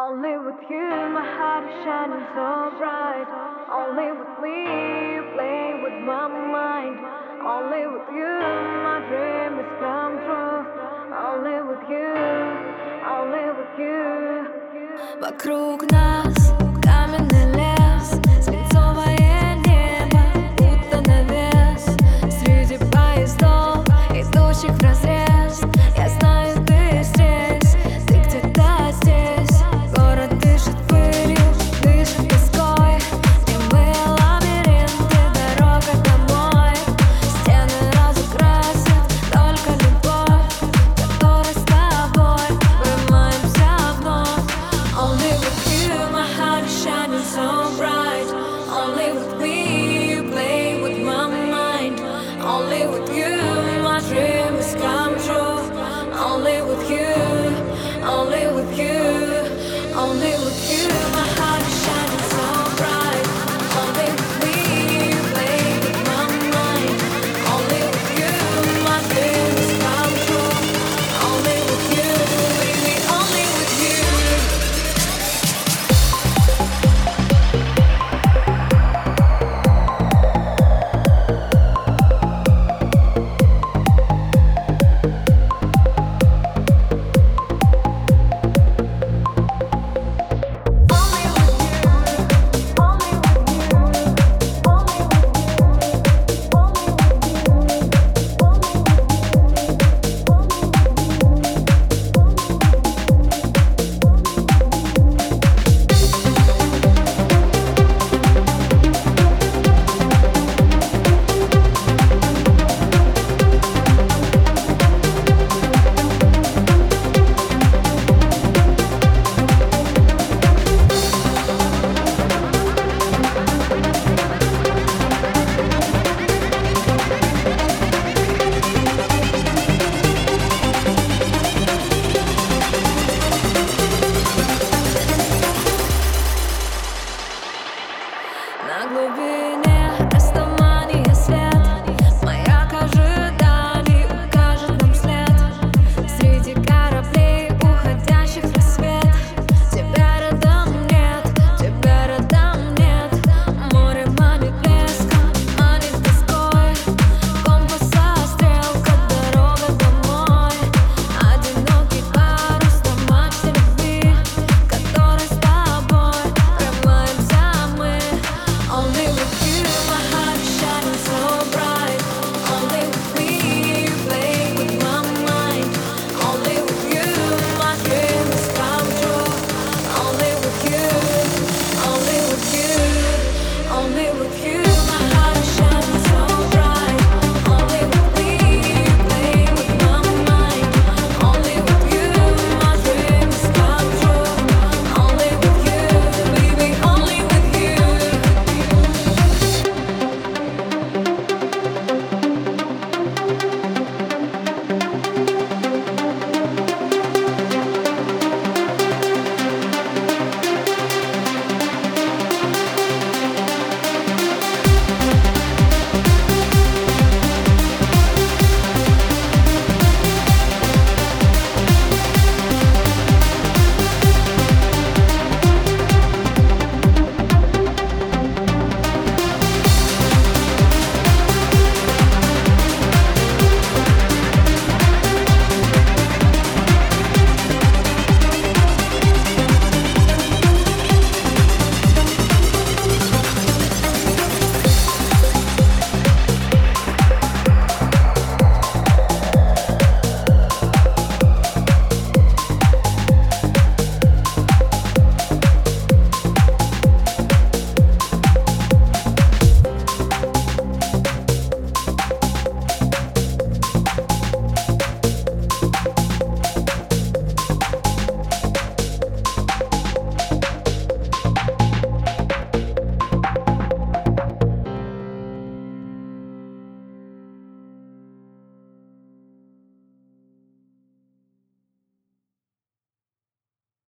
Only with you, my heart is shining so bright. Only with me, playing with my mind. Only with you, my dream is come true. Only with you, only with you. Вокруг нас.